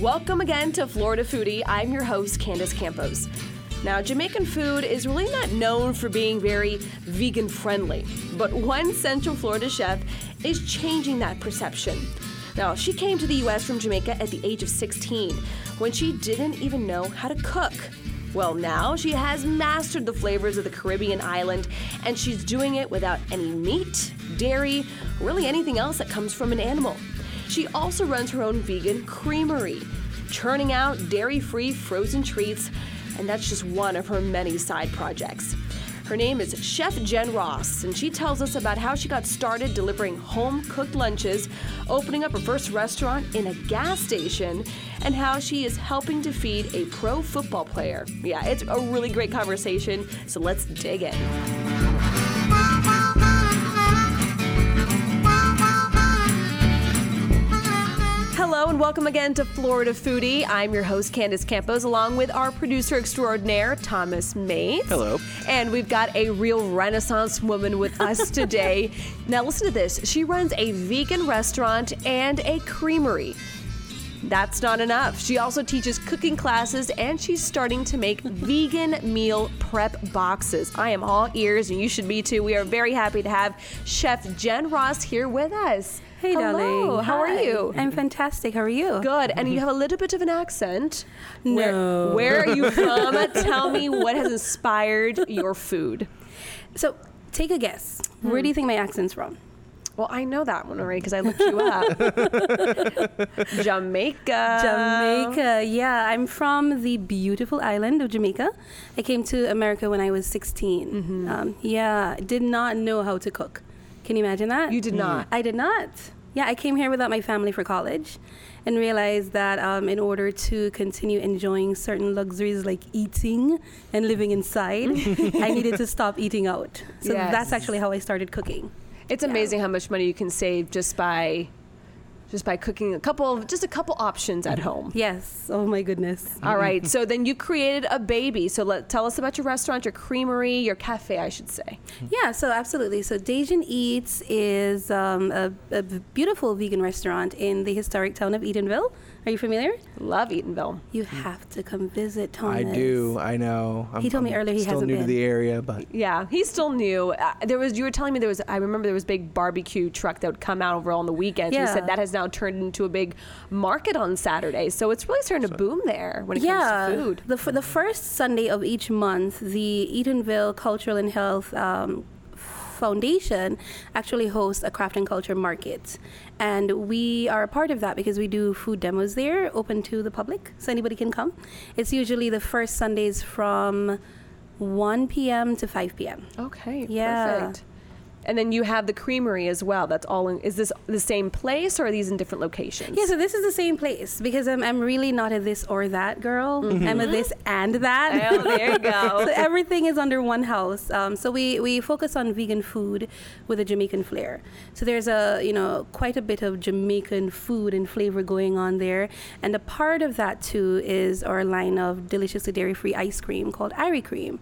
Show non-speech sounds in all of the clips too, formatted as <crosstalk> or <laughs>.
Welcome again to Florida Foodie. I'm your host, Candace Campos. Now, Jamaican food is really not known for being very vegan friendly, but one Central Florida chef is changing that perception. Now, she came to the US from Jamaica at the age of 16 when she didn't even know how to cook. Well, now she has mastered the flavors of the Caribbean island and she's doing it without any meat, dairy, really anything else that comes from an animal. She also runs her own vegan creamery, churning out dairy free frozen treats, and that's just one of her many side projects. Her name is Chef Jen Ross, and she tells us about how she got started delivering home cooked lunches, opening up her first restaurant in a gas station, and how she is helping to feed a pro football player. Yeah, it's a really great conversation, so let's dig in. And welcome again to Florida Foodie. I'm your host, Candace Campos, along with our producer extraordinaire, Thomas Mates. Hello. And we've got a real Renaissance woman with us <laughs> today. now, listen to this she runs a vegan restaurant and a creamery. That's not enough. She also teaches cooking classes and she's starting to make <laughs> vegan meal prep boxes. I am all ears and you should be too. We are very happy to have Chef Jen Ross here with us. Hey, Hello, darling. How are you? I'm fantastic. How are you? Good. And you have a little bit of an accent. No. Where, where are you <laughs> from? Tell me what has inspired your food. So, take a guess. Where do you think my accent's from? Well, I know that one already because I looked you up. <laughs> Jamaica. Jamaica. Yeah, I'm from the beautiful island of Jamaica. I came to America when I was 16. Mm-hmm. Um, yeah, did not know how to cook. Can you imagine that? You did not. I did not. Yeah, I came here without my family for college and realized that um, in order to continue enjoying certain luxuries like eating and living inside, <laughs> I needed to stop eating out. So Yes. that's actually how I started cooking. It's amazing how much money you can save just by just by cooking a couple of just a couple options at home. Yes. Oh my goodness. All right. So then you created a baby. So let tell us about your restaurant, your creamery, your cafe, I should say. Yeah, so absolutely. So Dajen Eats is um, a, a beautiful vegan restaurant in the historic town of Eatonville. Are you familiar? Love Eatonville. You have to come visit, Thomas. I do. I know. I'm, He told me I'm earlier he still hasn't new to the area, but Yeah, he's still new. Uh, there was you were telling me there was I remember there was a big barbecue truck that would come out over on the weekends. You Yeah. said that has now turned into a big market on Saturday. So it's really starting to boom there when it yeah, comes to food. The, f- the first Sunday of each month, the Eatonville Cultural and Health um, Foundation actually hosts a craft and culture market. And we are a part of that because we do food demos there, open to the public, so anybody can come. It's usually the first Sundays from 1 p.m. to 5 p.m. Okay, Yeah. perfect. And then you have the creamery as well. That's all in is this the same place or are these in different locations? Yeah, so this is the same place because I'm, I'm really not a this or that girl. I'm a this and that. Oh, there you go. <laughs> so everything is under one house. Um, so we, we focus on vegan food with a Jamaican flair. So there's a you know quite a bit of Jamaican food and flavor going on there, and a part of that too is our line of deliciously dairy-free ice cream called Irie Cream.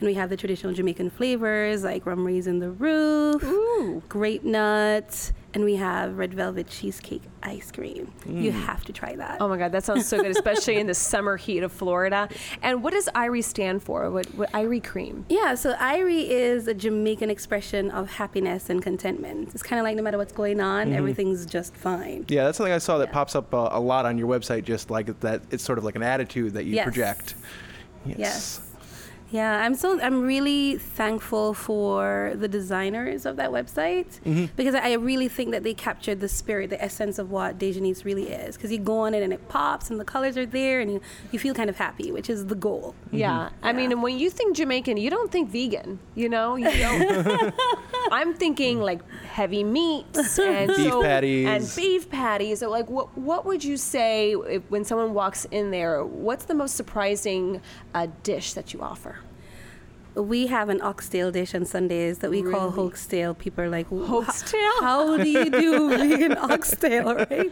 And we have the traditional Jamaican flavors like rum raisin the roof, Ooh. grape nuts, and we have red velvet cheesecake ice cream. You have to try that. Oh my God, that sounds so good, especially in the <laughs> summer heat of Florida. And what does Irie stand for? What, what Irie cream? Yeah, so Irie is a Jamaican expression of happiness and contentment. It's kind of like no matter what's going on, everything's just fine. yeah, that's something I saw that Yeah. pops up uh, a lot on your website. Just like that, it's sort of like an attitude that you Yes. project. Yes. Yeah, I'm so I'm really thankful for the designers of that website because I really think that they captured the spirit, the essence of what Dajen Eats really is. Because you go on it and it pops and the colors are there and you, you feel kind of happy, which is the goal. Yeah. I mean, and when you think Jamaican, you don't think vegan. You know, you <laughs> don't. I'm thinking like heavy meats <laughs> and Beef so- patties. and beef patties. So, like, what what would you say if, when someone walks in there? What's the most surprising uh, dish that you offer? We have an oxtail dish on Sundays that we call Really? hoaxtail. People are like, "Wh- Hoaxtail? How do you do <laughs> vegan oxtail, right?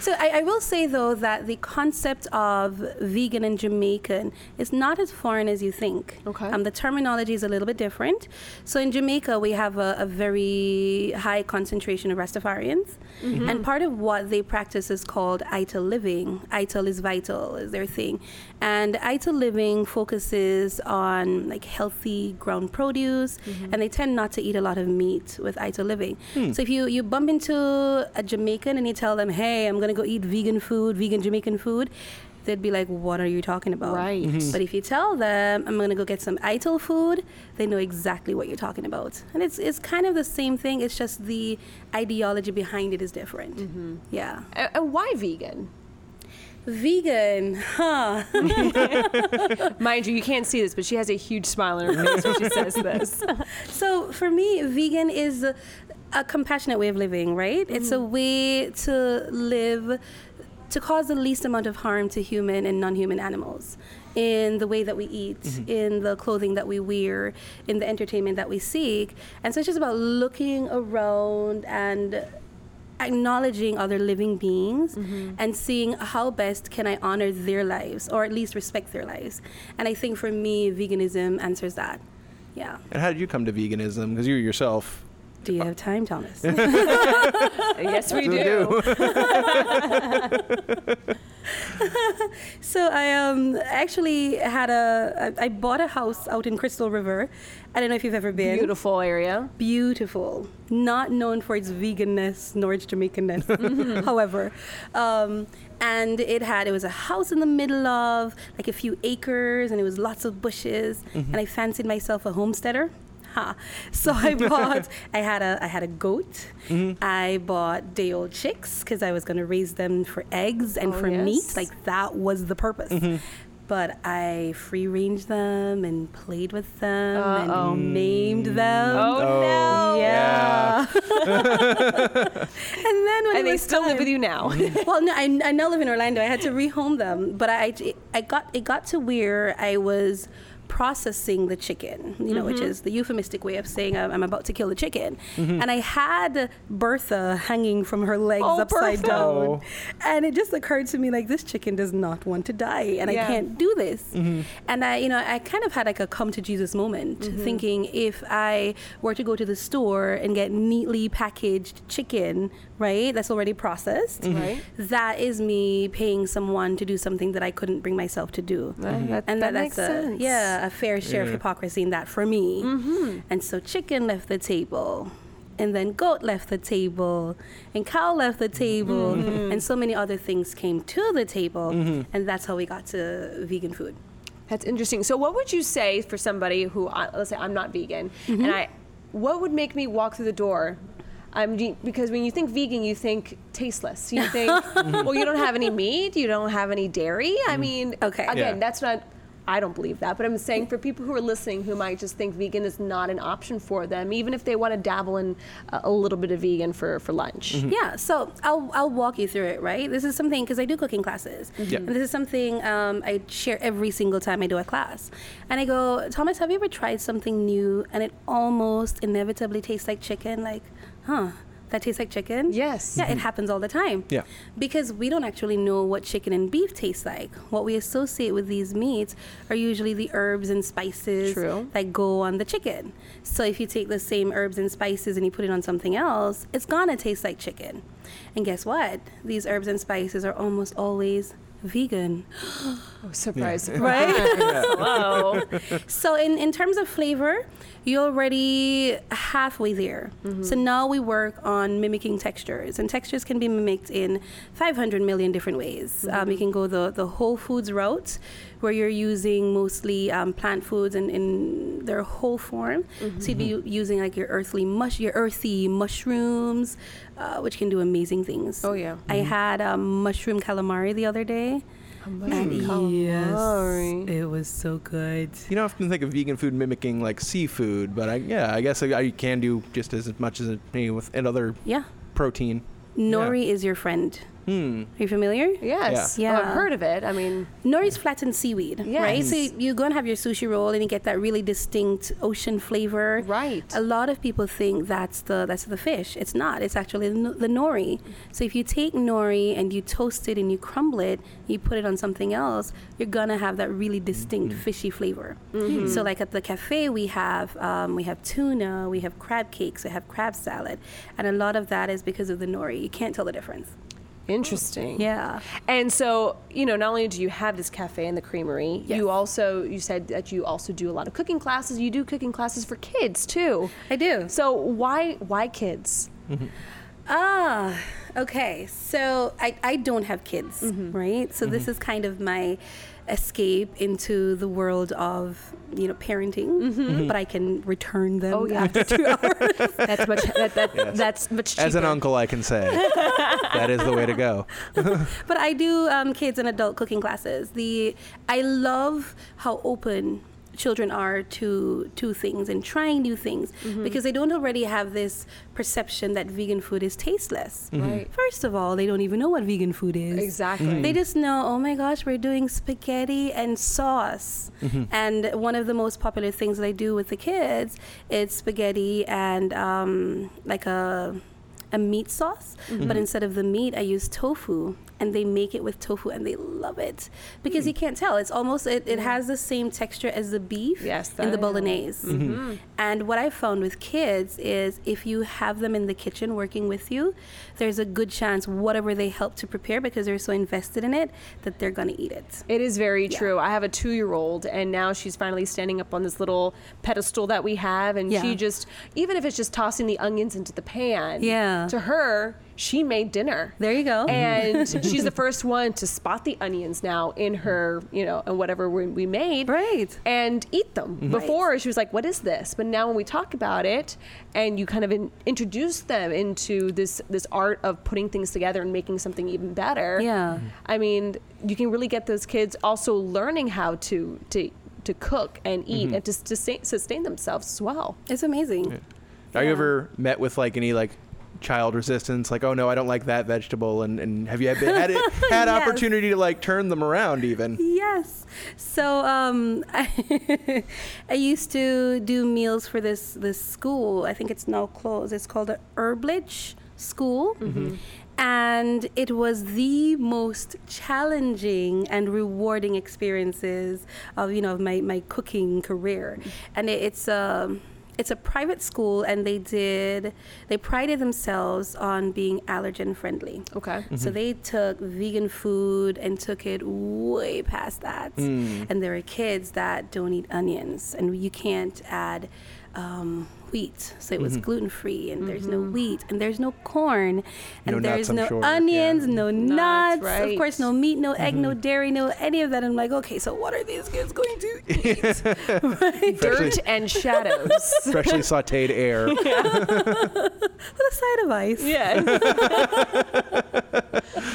So I, I will say though that the concept of vegan and Jamaican is not as foreign as you think. Okay. Um, the terminology is a little bit different. So in Jamaica, we have a, a very high concentration of Rastafarians, and part of what they practice is called Ital living. Ital is vital, is their thing, and Ital living focuses on like healthy ground produce, mm-hmm. and they tend not to eat a lot of meat with Ital living. Hmm. So if you you bump into a Jamaican and you tell them, "Hey, I'm gonna go eat vegan food, vegan Jamaican food," they'd be like, "What are you talking about?" Right. Mm-hmm. But if you tell them, I'm going to go get some Ital food, they know exactly what you're talking about. And it's, it's kind of the same thing, it's just the ideology behind it is different. Mm-hmm. Yeah. And, and why vegan? Vegan, huh? <laughs> Mind you, you can't see this, but she has a huge smile on her face when she <laughs> says this. so for me, vegan is a, a compassionate way of living, right? It's a mm. way to live to cause the least amount of harm to human and non-human animals in the way that we eat, mm-hmm. in the clothing that we wear, in the entertainment that we seek. And so it's just about looking around and acknowledging other living beings mm-hmm. and seeing how best can I honor their lives or at least respect their lives. And I think for me veganism answers that. Yeah. And how did you come to veganism? Because you yourself. Do you have time, Thomas? <laughs> yes, we We do. <laughs> so I um actually had a I, I bought a house out in Crystal River. I don't know if you've ever been. Beautiful area. Beautiful. Not known for its veganness nor its Jamaicanness. <laughs> However, um, and it had it was a house in the middle of like a few acres, and it was lots of bushes. And I fancied myself a homesteader. Ha. So I <laughs> bought. I had a. I had a goat. Mm-hmm. I bought day old chicks because I was going to raise them for eggs and Oh, for meat. Like that was the purpose. Mm-hmm. But I free ranged them and played with them Uh-oh. and mm. named them. Oh, Oh, no. Yeah. <laughs> and then when And they was still live with you now. <laughs> well, no, I, I now live in Orlando. I had to rehome them, but I, I got it got to where I was processing the chicken, you know, Mm-hmm. which is the euphemistic way of saying I'm, I'm about to kill the chicken. Mm-hmm. And I had Bertha hanging from her legs Oh, upside Bertha. down, Oh. and it just occurred to me like this chicken does not want to die, and Yeah. I can't do this. Mm-hmm. And I, you know, I kind of had like a come to Jesus moment, Mm-hmm. thinking if I were to go to the store and get neatly packaged chicken, right, that's already processed, mm-hmm. Right. that is me paying someone to do something that I couldn't bring myself to do. Right, that- and that that, makes that's a sense. yeah a fair share of hypocrisy in that for me. Mm-hmm. And so chicken left the table. And then goat left the table, and cow left the table, Mm-hmm. and so many other things came to the table, and that's how we got to vegan food. That's interesting. So, what would you say for somebody who, let's say, I'm not vegan, Mm-hmm. and I, what would make me walk through the door? Um, do you- because when you think vegan, you think tasteless. You <laughs> think, well, you don't have any meat, you don't have any dairy. I mean, Okay. Again, Yeah. that's not. I don't believe that, but I'm saying for people who are listening who might just think vegan is not an option for them, even if they want to dabble in a, a little bit of vegan for, for lunch. Yeah, so I'll, I'll walk you through it, right? This is something, because I do cooking classes. Yeah. And this is something um, I share every single time I do a class. And I go, Thomas, have you ever tried something new and it almost inevitably tastes like chicken? Like, huh, that tastes like chicken? Yes. Yeah, it happens all the time. Yeah. Because we don't actually know what chicken and beef taste like. What we associate with these meats are usually the herbs and spices True. that go on the chicken. So if you take the same herbs and spices and you put it on something else, it's gonna taste like chicken. And guess what? These herbs and spices are almost always vegan. <gasps> Oh, surprise. Right? <laughs> Hello. <laughs> So in, in terms of flavor, you're already halfway there. So now we work on mimicking textures, and textures can be mimicked in 500 million different ways. Um, you can go the, the whole foods route, where you're using mostly um, plant foods in, in their whole form. So you'd be using like your earthly mush, your earthy mushrooms, uh, which can do amazing things. Oh, yeah. I had um, mushroom calamari the other day. And calamari. it was so good. You don't often think of vegan food mimicking like seafood, but I, yeah, I guess I, I can do just as much as it, you know, with and other Yeah. protein. Nori is your friend. Are you familiar? Yes. Yeah. Oh, I've heard of it. I mean, Nori is flattened seaweed, right? So you go and have your sushi roll, and you get that really distinct ocean flavor. Right. A lot of people think that's the that's the fish. It's not. It's actually the, the nori. So if you take nori and you toast it and you crumble it, you put it on something else, you're gonna have that really distinct fishy flavor. Mm-hmm. So like at the cafe, we have um, we have tuna, we have crab cakes, we have crab salad, and a lot of that is because of the nori. You can't tell the difference. Interesting. Yeah. And so, you know, not only do you have this cafe and the creamery, Yes. you also you said that you also do a lot of cooking classes. You do cooking classes for kids too. I do. So why why kids? Ah, okay. So I, I don't have kids, Mm-hmm. right? So this is kind of my escape into the world of you know parenting, but I can return them Mm-hmm. Oh, yeah. after two <laughs> hours. That's much that, that, <laughs> Yes. that's much cheaper. As an uncle, I can say that is the way to go. <laughs> but I do um, kids and adult cooking classes. The I love how open children are to to things and trying new things Mm-hmm. because they don't already have this perception that vegan food is tasteless. Right. First of all, they don't even know what vegan food is. Exactly. They just know, oh my gosh, we're doing spaghetti and sauce. And one of the most popular things that I do with the kids is spaghetti and um, like a a meat sauce, but instead of the meat, I use tofu, and they make it with tofu, and they love it because you hmm. can't tell. It's almost it, it has the same texture as the beef Yes, in the bolognese. Mm-hmm. Mm-hmm. And what I found with kids is if you have them in the kitchen working with you, there's a good chance whatever they help to prepare because they're so invested in it that they're gonna eat it. It is very true. I have a two year old, and now she's finally standing up on this little pedestal that we have. And Yeah. she just, even if it's just tossing the onions into the pan, Yeah. to her, she made dinner. There you go. And <laughs> she's the first one to spot the onions now in her, you know, and whatever we, we made. Right. And eat them. Mhm. Before, she was like, what is this? But now when we talk about it and you kind of in, introduce them into this, this art of putting things together and making something even better. Yeah. I mean, you can really get those kids also learning how to, to, to cook and eat mm-hmm. and to, to sustain, sustain themselves as well. It's amazing. Are you Yeah. ever met with like any like child resistance? Like, oh no, I don't like that vegetable, and, and have you had, had it <laughs> had Yes. opportunity to like turn them around even? Yes. So um, I, <laughs> I used to do meals for this this school. I think it's now closed. It's called the Herblich School. And it was the most challenging and rewarding experiences of you know my, my cooking career, and it, it's um it's a private school, and they did they prided themselves on being allergen friendly. Okay. So they took vegan food and took it way past that. And there are kids that don't eat onions, and you can't add um, wheat. So it was mm-hmm. gluten free, and there's no mm-hmm. wheat, and there's no corn, and No there's I'm no sure. onions, Yeah. no Nuts, nuts. right. Of course, no meat, no egg, no mm-hmm. dairy, no any of that. I'm like, okay, so what are these kids going to <laughs> eat? <laughs> Dirt and shadows. <laughs> Freshly sautéed air. With a side of ice. yeah.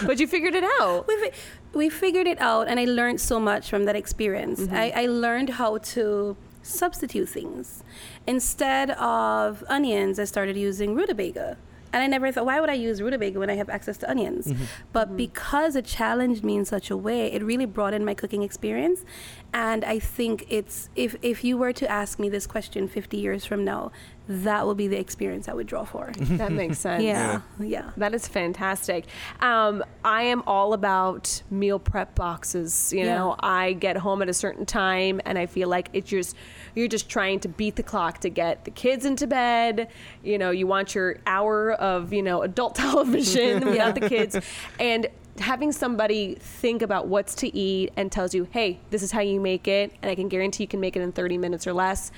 but you figured it out. we, fi- we figured it out and i learned so much from that experience I, I learned how to substitute things instead of onions i started using rutabaga and I never thought, why would I use rutabaga when I have access to onions? Mm-hmm. But because it challenged me in such a way, it really broadened my cooking experience. And I think it's, if, if you were to ask me this question 50 years from now, that will be the experience I would draw for. <laughs> That makes sense. yeah, yeah. That is fantastic. Um, I am all about meal prep boxes. You Yeah. know, I get home at a certain time, and I feel like it's just you're just trying to beat the clock to get the kids into bed. You know, you want your hour of you know adult <laughs> television <laughs> without the kids, and having somebody think about what's to eat and tells you, hey, this is how you make it, and I can guarantee you can make it in 30 minutes or less.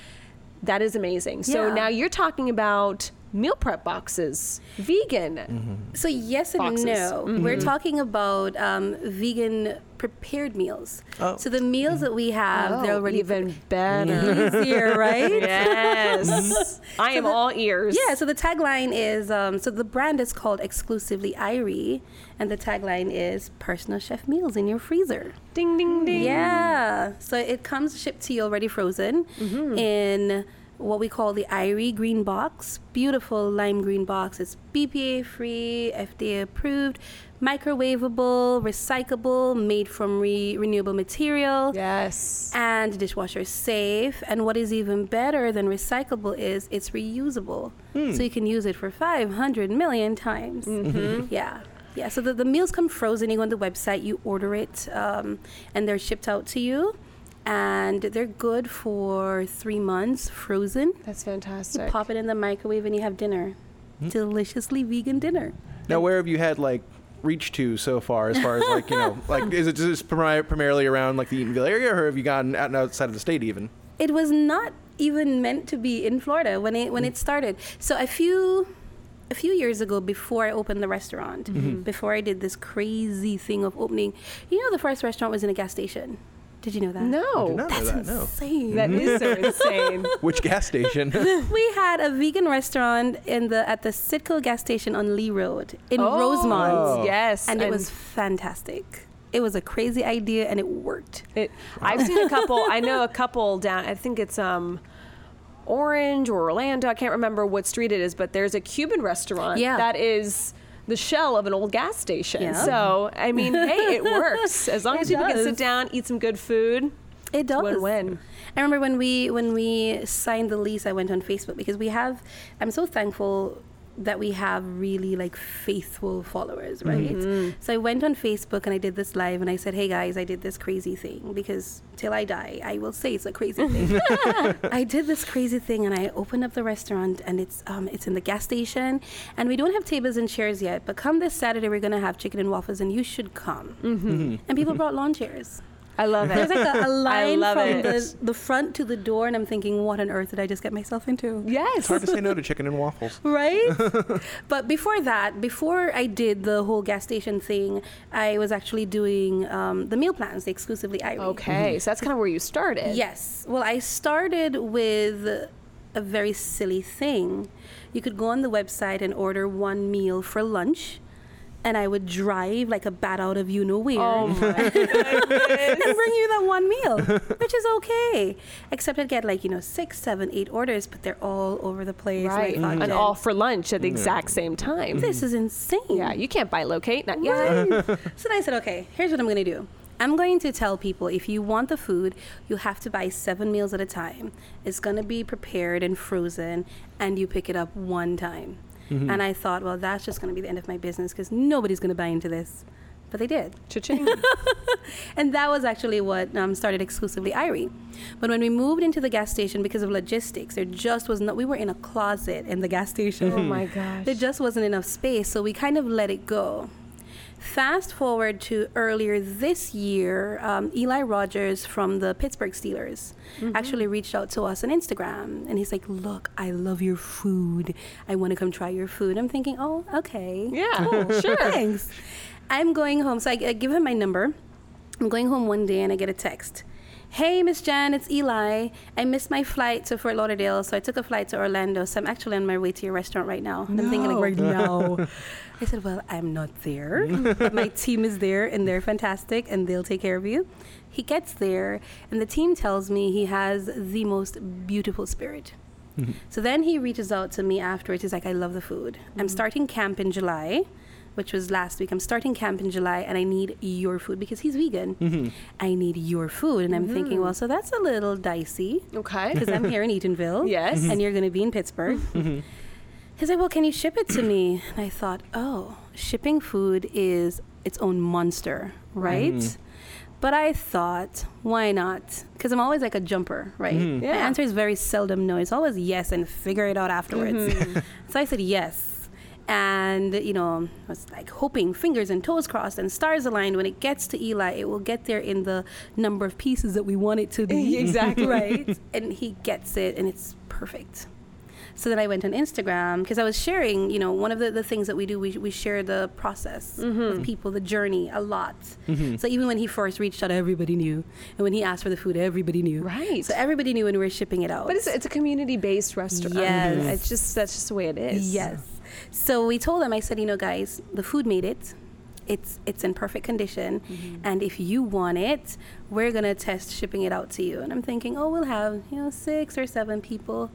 That is amazing. So Yeah. now you're talking about meal prep boxes, vegan. Mm-hmm. So yes and Boxes. no. Mm-hmm. We're talking about um, vegan prepared meals. Oh. So the meals that we have, they're Oh, already even better. <laughs> easier, right? <laughs> yes, mm-hmm. I am all ears. Yeah, so the tagline is um, so the brand is called exclusively Irie, and the tagline is personal chef meals in your freezer. Ding ding ding. Yeah, so it comes shipped to you already frozen in what we call the Irie green box. Beautiful lime green box. It's BPA free, FDA approved, microwavable, recyclable, made from re- renewable material. Yes. And dishwasher safe. And what is even better than recyclable is it's reusable. So you can use it for 500 million times. Yeah. Yeah, so the, the meals come frozen. You go on the website, you order it, um, and they're shipped out to you. And they're good for three months, frozen. That's fantastic. You pop it in the microwave and you have dinner. Hmm. Deliciously vegan dinner. Now, where have you had like reach to so far, as far as like you know, <laughs> like is it just primarily around like the Eatonville area, or have you gone out and outside of the state even? It was not even meant to be in Florida when it when hmm. it started. So a few a few years ago before I opened the restaurant, mm-hmm. before I did this crazy thing of opening, you know the first restaurant was in a gas station. Did you know that? I did No. not know That's that. No. insane. That is so <laughs> insane. Which gas station? <laughs> we had a vegan restaurant in the at the Citgo gas station on Lee Road in Oh, Rosemont, Yes. and it was fantastic. It was a crazy idea, and it worked. It, I've seen a couple. I know a <laughs> couple down. I think it's um, Orange or Orlando. I can't remember what street it is, but there's a Cuban restaurant Yeah. that is the shell of an old gas station. Yeah. So I mean, hey, it <laughs> works as long It as people can sit down, eat some good food. It does. Win-win. I remember when we when we signed the lease, I went on Facebook because we have. I'm so thankful that we have really like faithful followers, right? Mm-hmm. So I went on Facebook and I did this live and I said, "Hey guys, I did this crazy thing because till I die, I will say it's a crazy <laughs> thing." I did this crazy thing and I opened up the restaurant and it's um it's in the gas station and we don't have tables and chairs yet, but come this Saturday we're gonna have chicken and waffles and you should come. Mm-hmm. And people brought lawn chairs. I love it. There's like a, a <laughs> line from it. the, the front to the door, and I'm thinking, what on earth did I just get myself into? yes. It's hard to say no to chicken and waffles. <laughs> Right? <laughs> but before that, before I did the whole gas station thing, I was actually doing um, the meal plans, the exclusively Irie. Okay, so that's kind of where you started. Yes. Well, I started with a very silly thing. You could go on the website and order one meal for lunch. And I would drive like a bat out of you know where. Oh my <laughs> and bring you that one meal, which is okay. Except I'd get like, you know, six, seven, eight orders, but they're all over the place. Right. And, I thought, And all for lunch at the exact same time. this is insane. Yeah, you can't buy locate, not yet. Right. <laughs> so then I said, okay, here's what I'm going to do. I'm going to tell people if you want the food, you have to buy seven meals at a time. It's going to be prepared and frozen, and you pick it up one time. And I thought, well, that's just going to be the end of my business because nobody's going to buy into this. But they did. Cha-ching. <laughs> And that was actually what um, started exclusively Irie. But when we moved into the gas station because of logistics, there just was not, we were in a closet in the gas station. oh my gosh. There just wasn't enough space, so we kind of let it go. Fast forward to earlier this year, um, Eli Rogers from the Pittsburgh Steelers actually reached out to us on Instagram, and he's like, "Look, I love your food. I want to come try your food." I'm thinking, "Oh, okay, Yeah, cool, <laughs> sure. thanks." I'm going home, so I, I give him my number. I'm going home one day, and I get a text. Hey, Miss Jan, it's Eli. I missed my flight to Fort Lauderdale, so I took a flight to Orlando. So I'm actually on my way to your restaurant right now. And I'm thinking, like, right <laughs> now. I said, Well, I'm not there, but my team is there, and they're fantastic, and they'll take care of you. He gets there, and the team tells me he has the most beautiful spirit. Mm-hmm. So then he reaches out to me afterwards. He's like, I love the food. I'm mm-hmm. starting camp in July, which was last week. I'm starting camp in July and I need your food because he's vegan. Mm-hmm. I need your food. And I'm mm-hmm. thinking, well, so that's a little dicey Okay. because I'm here in <laughs> Eatonville. Yes. And you're going to be in Pittsburgh. Mm-hmm. He's like, well, can you ship it to me? And I thought, oh, shipping food is its own monster, right? But I thought, why not? Because I'm always like a jumper, right? Yeah. My answer is very seldom no. It's always yes and figure it out afterwards. <laughs> so I said yes. And, you know, I was like hoping, fingers and toes crossed and stars aligned. When it gets to Eli, it will get there in the number of pieces that we want it to be. <laughs> Exactly. right? And he gets it and it's perfect. So then I went on Instagram because I was sharing, you know, one of the, the things that we do, we, we share the process mm-hmm. with people, the journey a lot. Mm-hmm. So even when he first reached out, everybody knew. And when he asked for the food, everybody knew. Right. So everybody knew when we were shipping it out. But it's, it's a community-based restaurant. Yes. It's just that's just the way it is. Yes. So we told them, I said, you know, guys, the food made it. It's it's in perfect condition, mm-hmm. and if you want it, we're gonna test shipping it out to you. And I'm thinking, oh, we'll have you know six or seven people.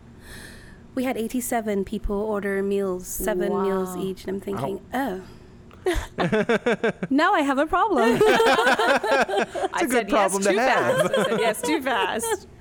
we had 87 people order meals, seven meals each, and I'm thinking, oh. <laughs> now I have a problem. <laughs> I a good said problem yes to too have. fast. I said yes too fast. <laughs>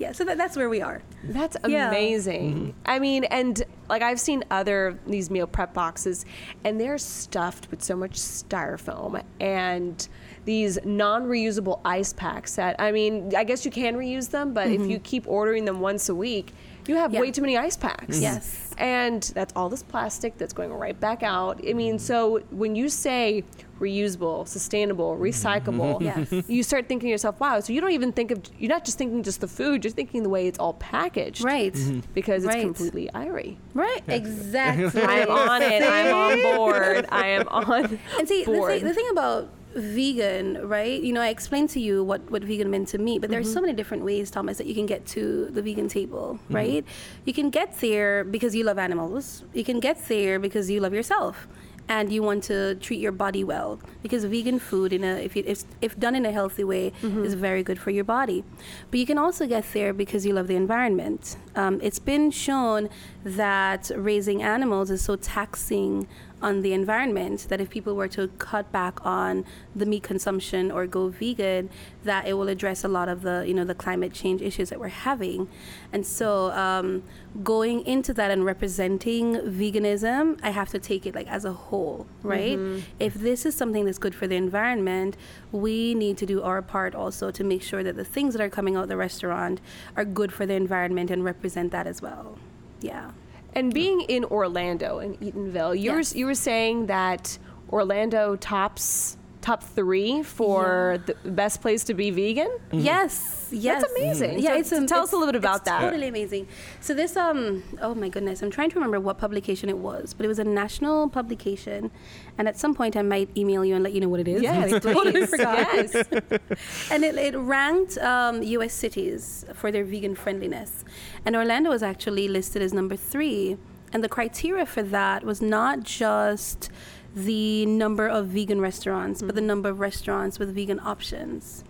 yeah, so that, that's where we are. That's Yeah. amazing. I mean, and like I've seen other these meal prep boxes, and they're stuffed with so much styrofoam and these non-reusable ice packs. That I mean, I guess you can reuse them, but if mm-hmm. you keep ordering them once a week, you have Yeah. way too many ice packs. Yes. And that's all this plastic that's going right back out. I mean, so when you say reusable, sustainable, mm-hmm. recyclable, Yes. you start thinking to yourself, wow, so you don't even think of, you're not just thinking just the food, you're thinking the way it's all packaged. Right. Mm-hmm. Because it's Right. completely Irie. Right, exactly. I am on it. I'm on <laughs> board. I am on And see, the thing, the thing about vegan, right? You know, I explained to you what, what vegan meant to me, but there's Mm-hmm. so many different ways, Thomas, that you can get to the vegan table, right? You can get there because you love animals. You can get there because you love yourself. And you want to treat your body well because vegan food, in a if, you, if if done in a healthy way, Mm-hmm. is very good for your body. But you can also get there because you love the environment. Um, it's been shown that raising animals is so taxing on the environment that if people were to cut back on the meat consumption or go vegan that it will address a lot of the you know the climate change issues that we're having. And so um, going into that and representing veganism i have to take it like as a whole right? If this is something that's good for the environment we need to do our part also to make sure that the things that are coming out of the restaurant are good for the environment and represent that as well. Yeah and being in Orlando and Eatonville, you Yes. were you were saying that Orlando tops top three for the best place to be vegan. Yes, yes. That's amazing. Yeah, So it's t- um, tell us a little bit about it's that. Totally amazing. So this um oh my goodness, I'm trying to remember what publication it was, but it was a national publication, and at some point I might email you and let you know what it is. <laughs> Yes, I totally please. forgot. Yes. <laughs> and it, it ranked um, U.S. cities for their vegan friendliness, and Orlando was actually listed as number three. And the criteria for that was not just the number of vegan restaurants, but the mm-hmm. number of restaurants with vegan options.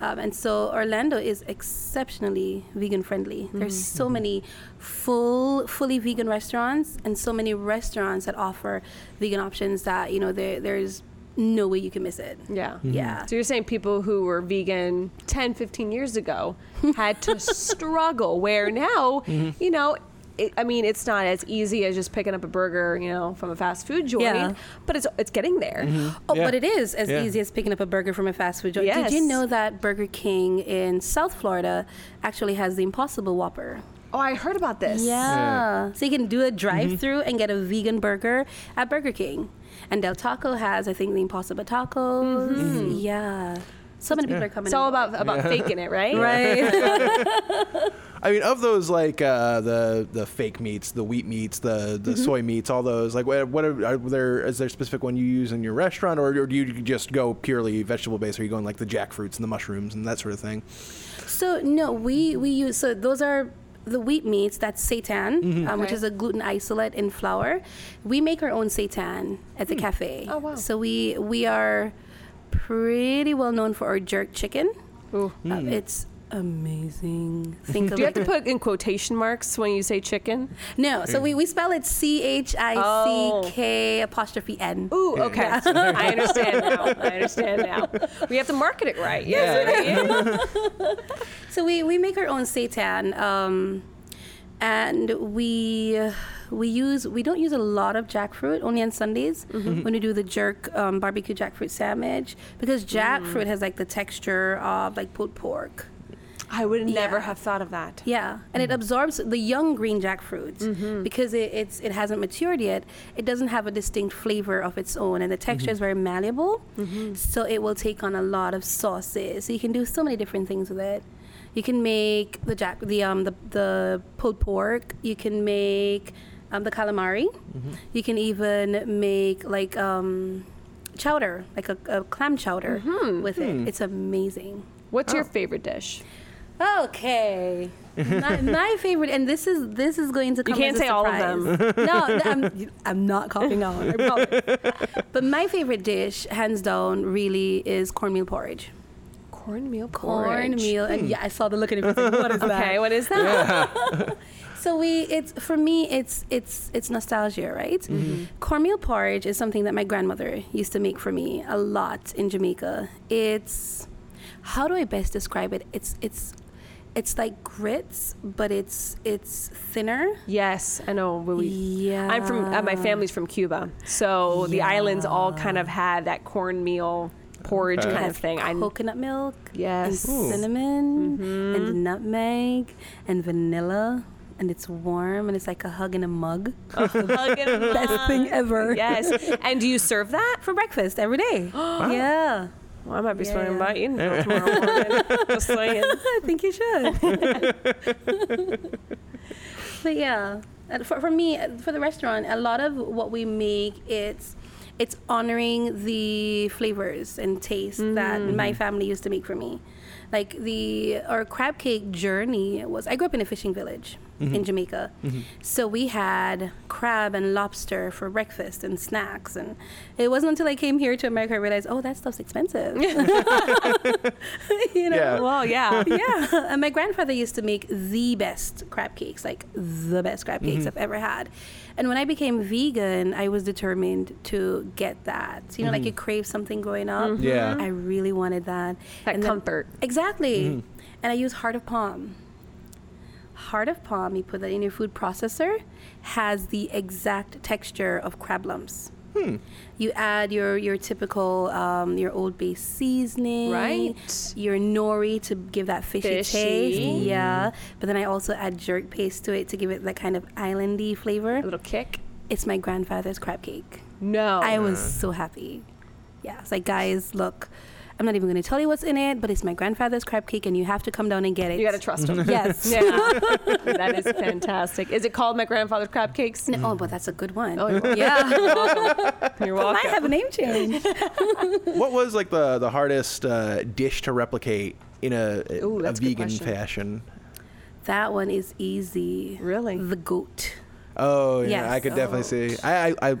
Um, and so Orlando is exceptionally vegan friendly. There's mm-hmm. so many full, fully vegan restaurants, and so many restaurants that offer vegan options that you know there, there's no way you can miss it. Yeah. Mm-hmm. Yeah. So you're saying people who were vegan 10, 15 years ago <laughs> had to struggle, where now, you know, it, I mean, it's not as easy as just picking up a burger, you know, from a fast food joint, Yeah. but it's it's getting there. Mm-hmm. Oh, Yeah. but it is as Yeah. easy as picking up a burger from a fast food joint. Yes. Did you know that Burger King in South Florida actually has the Impossible Whopper? Oh, I heard about this. Yeah. So you can do a drive-through mm-hmm. and get a vegan burger at Burger King. And Del Taco has, I think, the Impossible Tacos. Mm-hmm. Yeah. So many people are coming. It's all in. about about faking it, right? <laughs> right. <laughs> I mean, of those like uh, the the fake meats, the wheat meats, the the soy meats, all those. Like, what, what are, are there? Is there a specific one you use in your restaurant, or, or do you just go purely vegetable based? Are you going like the jackfruits and the mushrooms and that sort of thing? So no, we we use so those are the wheat meats. That's seitan, um, which is a gluten isolate in flour. We make our own seitan at the cafe. Oh, wow. So we we are pretty well known for our jerk chicken. Ooh. Uh, it's amazing. <laughs> Think Do you have to put in quotation marks when you say chicken? no, so we, we spell it C H I C K apostrophe N. Ooh, okay. <laughs> I understand now. I understand now. We have to market it right. Yes. right? <laughs> So we, we make our own seitan, um, and we we use we don't use a lot of jackfruit only on Sundays Mm-hmm. when we do the jerk um, barbecue jackfruit sandwich because jackfruit Mm. has like the texture of like pulled pork. I would never Yeah. have thought of that. Yeah, and it absorbs the young green jackfruit Mm-hmm. because it, it's it hasn't matured yet. It doesn't have a distinct flavor of its own, and the texture is very malleable. Mm-hmm. So it will take on a lot of sauces. So you can do so many different things with it. You can make the jack the um the the pulled pork. You can make um, the calamari. You can even make like um chowder, like a, a clam chowder Mm-hmm. with it. It's amazing. What's your favorite dish? Okay. <laughs> my, my favorite, and this is this is going to come. can't as a say all of them. no, <laughs> no, I'm, I'm not copying out. I promise. But my favorite dish, hands down, really is cornmeal porridge. Cornmeal porridge. Cornmeal, and yeah, I saw the look in face. Like, what is that? Okay, what is <laughs> that? <laughs> So we, it's for me, it's it's it's nostalgia, right? Cornmeal porridge is something that my grandmother used to make for me a lot in Jamaica. It's how do I best describe it? It's it's it's like grits, but it's it's thinner. Yes, I know. we, Yeah. I'm from. Uh, my family's from Cuba, so the islands all kind of had that cornmeal porridge Okay. kind of thing. I coconut milk yes. and cinnamon and mm-hmm. nutmeg and vanilla and it's warm and it's like a hug in a mug. Hug and <laughs> Best thing ever. Yes. And do you serve that? For breakfast every day. <gasps> Yeah. Well, I might be Yeah. swinging by eating it tomorrow morning. <laughs> Just saying. <laughs> I think you should. but yeah, for, for me, for the restaurant, a lot of what we make, it's it's honoring the flavors and taste that mm-hmm. my family used to make for me. Like the our crab cake journey was. I grew up in a fishing village in Jamaica, so we had crab and lobster for breakfast and snacks. And it wasn't until I came here to America I realized, oh, that stuff's expensive. <laughs> <laughs> you know, Yeah. Well, yeah. <laughs> yeah. And my grandfather used to make the best crab cakes, like the best crab cakes Mm-hmm. I've ever had. And when I became vegan, I was determined to get that. You know, like you crave something growing up. Mm-hmm. Yeah. I really wanted that. That And then- comfort. Exactly. Mm-hmm. And I use heart of palm. Heart of palm, you put that in your food processor, has the exact texture of crab lumps. Hmm. You add your your typical um, your old base seasoning, Right. Your nori to give that fishy, Fishy. taste, yeah. But then I also add jerk paste to it to give it that kind of islandy flavor. A little kick. It's my grandfather's crab cake. No. I was so happy. Yeah, it's like guys, look, I'm not even going to tell you what's in it, but it's my grandfather's crab cake, and you have to come down and get it. You got to trust him. <laughs> Yes. <laughs> Yeah. that is fantastic. Is it called my grandfather's crab cakes? No, oh, but that's a good one. Oh, you're welcome. yeah. <laughs> You're Might welcome. have a name change. What was like the the hardest uh, dish to replicate in a, Ooh, a that's a good vegan fashion? that one is easy. Really? The goat. Oh yeah, Yes. I could definitely see. I I, I,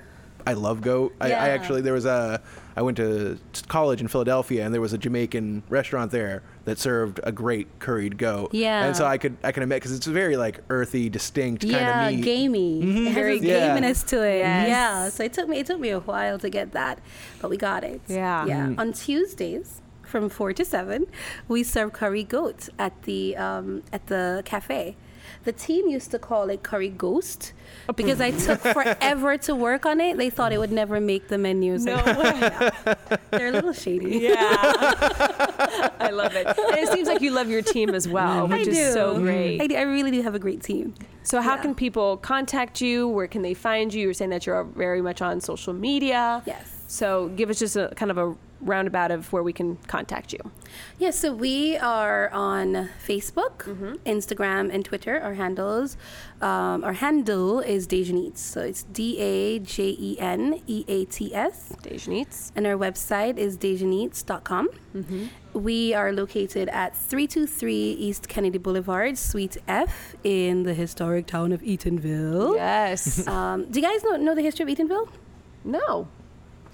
I love goat. I, I actually there was a I went to college in Philadelphia and there was a Jamaican restaurant there that served a great curried goat. Yeah. And so I could I can admit because it's very like earthy, distinct yeah, kind of meat. gamey. It has Very this Yeah. gaminess to it. Yes. Yeah. So it took me it took me a while to get that, but we got it. Yeah. Yeah. On Tuesdays from four to seven, we serve curry goat at the um, at the cafe. The team used to call it curry ghost <laughs> because I took forever to work on it. They thought it would never make the menus. No way. <laughs> They're a little shady. Yeah. <laughs> I love it. And it seems like you love your team as well, which I is do. so great. I, do. I really do have a great team. So how Yeah. can people contact you? Where can they find you? You're saying that you're very much on social media. Yes. So give us just a kind of a roundabout of where we can contact you. Yeah, so we are on Facebook, Instagram, and Twitter. Our handles, um, our handle is Dajen Eats. So it's D A J E N E A T S. Dajen Eats. And our website is dajeneats.com. We are located at 323 East Kennedy Boulevard, Suite F, in the historic town of Eatonville. Yes. Um, do you guys know, know the history of Eatonville? no.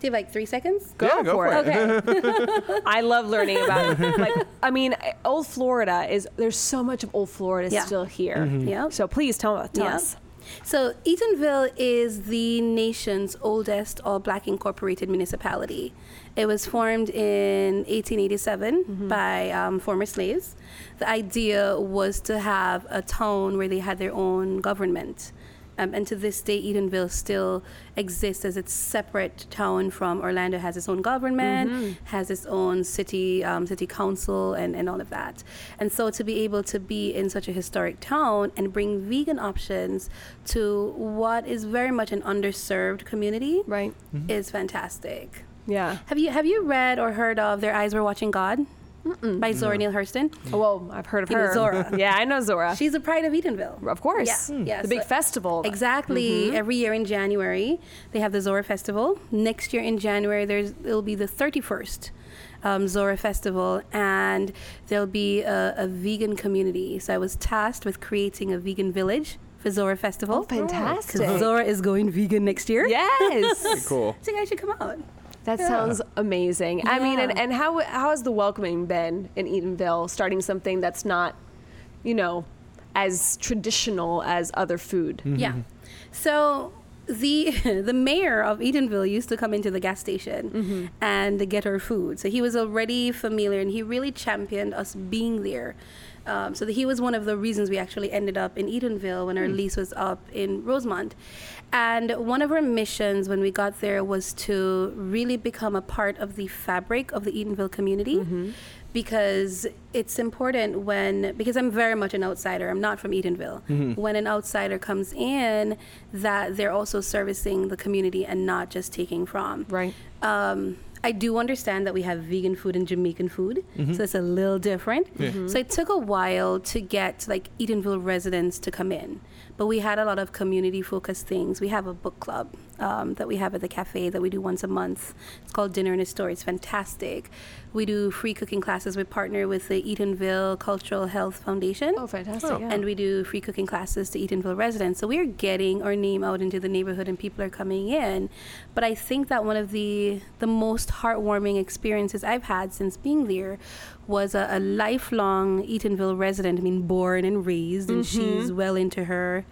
Do you have like three seconds? Go, Yeah, go for, for it. Okay. <laughs> I love learning about it. <laughs> Like, I mean, old Florida is there's so much of old Florida Yeah. still here. Yeah. So please tell, tell Yeah. us. So, Eatonville is the nation's oldest all black incorporated municipality. It was formed in 1887 by um, former slaves. The idea was to have a town where they had their own government. Um, and to this day, Eatonville still exists as its separate town from Orlando. Has its own government, has its own city, um, city council, and, and all of that. And so, to be able to be in such a historic town and bring vegan options to what is very much an underserved community Right. is fantastic. Yeah. Have you have you read or heard of Their Eyes Were Watching God by Zora Neale Hurston? Oh, Well, I've heard of You know her. Zora. <laughs> Yeah, I know Zora. She's the pride of Eatonville. of course. Yeah, yeah, The big so- festival. Exactly. Every year in January, they have the Zora Festival. Next year in January, there's it'll be the 31st um, Zora Festival, and there'll be a, a vegan community. So I was tasked with creating a vegan village for Zora Festival. Oh, fantastic. 'Cause Zora is going vegan next year. Yes. Cool. So you guys should come out. That sounds amazing. I mean, and, and how how has the welcoming been in Eatonville? Starting something that's not, you know, as traditional as other food. Mm-hmm. Yeah. So the <laughs> the mayor of Eatonville used to come into the gas station mm-hmm. and get our food. So he was already familiar and he really championed us being there. Um, so that he was one of the reasons we actually ended up in Edenville when our hmm. lease was up in Rosemont. And one of our missions when we got there was to really become a part of the fabric of the Eatonville community mm-hmm. because it's important when because I'm very much an outsider. I'm not from Eatonville. Mm-hmm. When an outsider comes in, that they're also servicing the community and not just taking from. Right. Um, I do understand that we have vegan food and Jamaican food, mm-hmm. so it's a little different. So it took a while to get like Eatonville residents to come in, but we had a lot of community-focused things. We have a book club um, that we have at the cafe that we do once a month. It's called Dinner and a Story. It's fantastic. We do free cooking classes. We partner with the Eatonville Cultural Health Foundation. Oh, fantastic. yeah. And we do free cooking classes to Eatonville residents. So we're getting our name out into the neighborhood and people are coming in. But I think that one of the the most heartwarming experiences I've had since being there was a, a lifelong Eatonville resident. I mean, born and raised, and mm-hmm. she's well into her.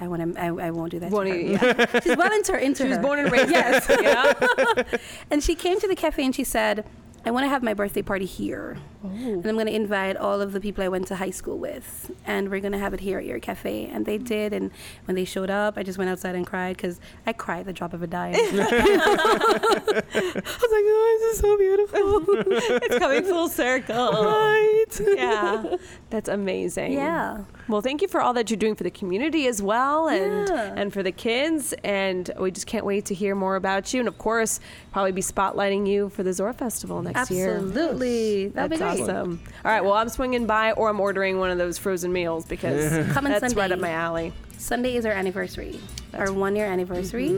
I want to. I, I won't do that. to Won't her. you- Yeah. She's well into her. Into She was born and raised. Yes. <laughs> yeah. <laughs> And she came to the cafe and she said, I want to have my birthday party here. Oh. And I'm going to invite all of the people I went to high school with. And we're going to have it here at your cafe. And they did. And when they showed up, I just went outside and cried because I cried the drop of a dime. <laughs> I was like, oh, this is so beautiful. <laughs> it's coming full circle. right. Yeah. That's amazing. Yeah. Well, thank you for all that you're doing for the community as well and Yeah. and for the kids. And we just can't wait to hear more about you. And of course, probably be spotlighting you for the Zora Festival next year. Absolutely. That'd That's be great. awesome. All right. Well, I'm swinging by or I'm ordering one of those frozen meals because Come on that's right up my alley. Sunday is our anniversary, our one year anniversary.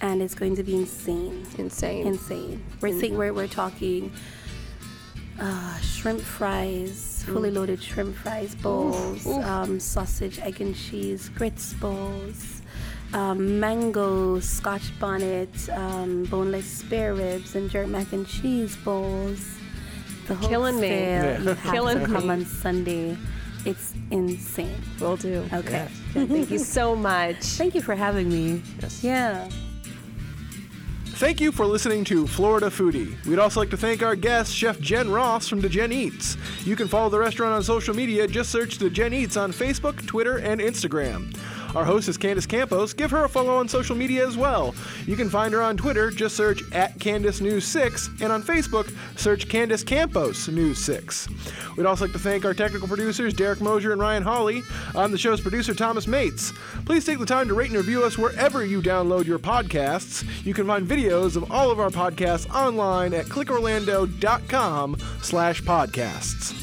And it's going to be insane. Insane. insane. We're think we're, we're talking uh, shrimp fries, fully loaded shrimp fries bowls, um, sausage, egg and cheese, grits bowls, um, mango, scotch bonnet, um, boneless spare ribs, and jerk mac and cheese bowls. The whole Killing me. scale. Yeah. You have Killing to come me. on Sunday. It's insane. Will do. Okay. Thank you so much. <laughs> Thank you for having me. Yes. Yeah. Thank you for listening to Florida Foodie. We'd also like to thank our guest, Chef Jen Ross from The Dajen Eats. You can follow the restaurant on social media. Just search The Dajen Eats on Facebook, Twitter, and Instagram. Our host is Candace Campos. Give her a follow on social media as well. You can find her on Twitter. Just search at Candace News 6, and on Facebook, search Candace Campos News 6. We'd also like to thank our technical producers, Derek Mosier and Ryan Hawley. I'm the show's producer, Thomas Mates. Please take the time to rate and review us wherever you download your podcasts. You can find videos of all of our podcasts online at clickorlando.com slash podcasts.